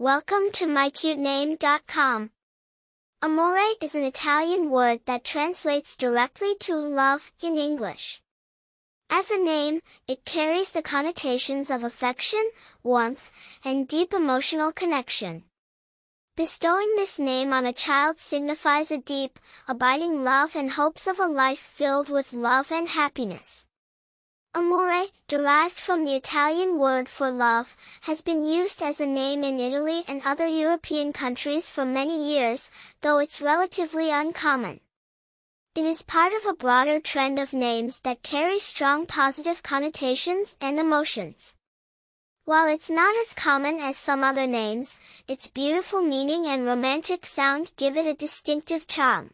Welcome to mycutename.com. Amore is an Italian word that translates directly to love in English. As a name, it carries the connotations of affection, warmth, and deep emotional connection. Bestowing this name on a child signifies a deep, abiding love and hopes of a life filled with love and happiness. Amore, derived from the Italian word for love, has been used as a name in Italy and other European countries for many years, though it's relatively uncommon. It is part of a broader trend of names that carry strong positive connotations and emotions. While it's not as common as some other names, its beautiful meaning and romantic sound give it a distinctive charm.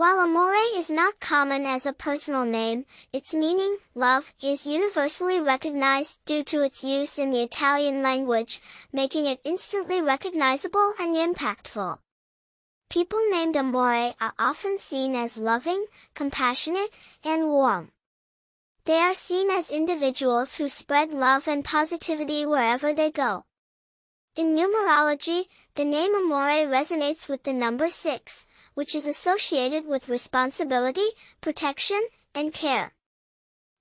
While amore is not common as a personal name, its meaning, love, is universally recognized due to its use in the Italian language, making it instantly recognizable and impactful. People named amore are often seen as loving, compassionate, and warm. They are seen as individuals who spread love and positivity wherever they go. In numerology, the name Amore resonates with the number 6, which is associated with responsibility, protection, and care.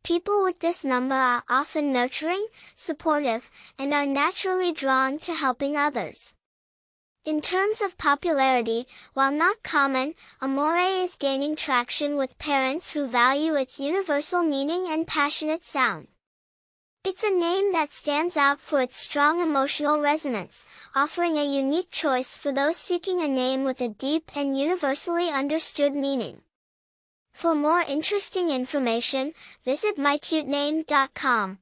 People with this number are often nurturing, supportive, and are naturally drawn to helping others. In terms of popularity, while not common, Amore is gaining traction with parents who value its universal meaning and passionate sound. It's a name that stands out for its strong emotional resonance, offering a unique choice for those seeking a name with a deep and universally understood meaning. For more interesting information, visit mycutename.com.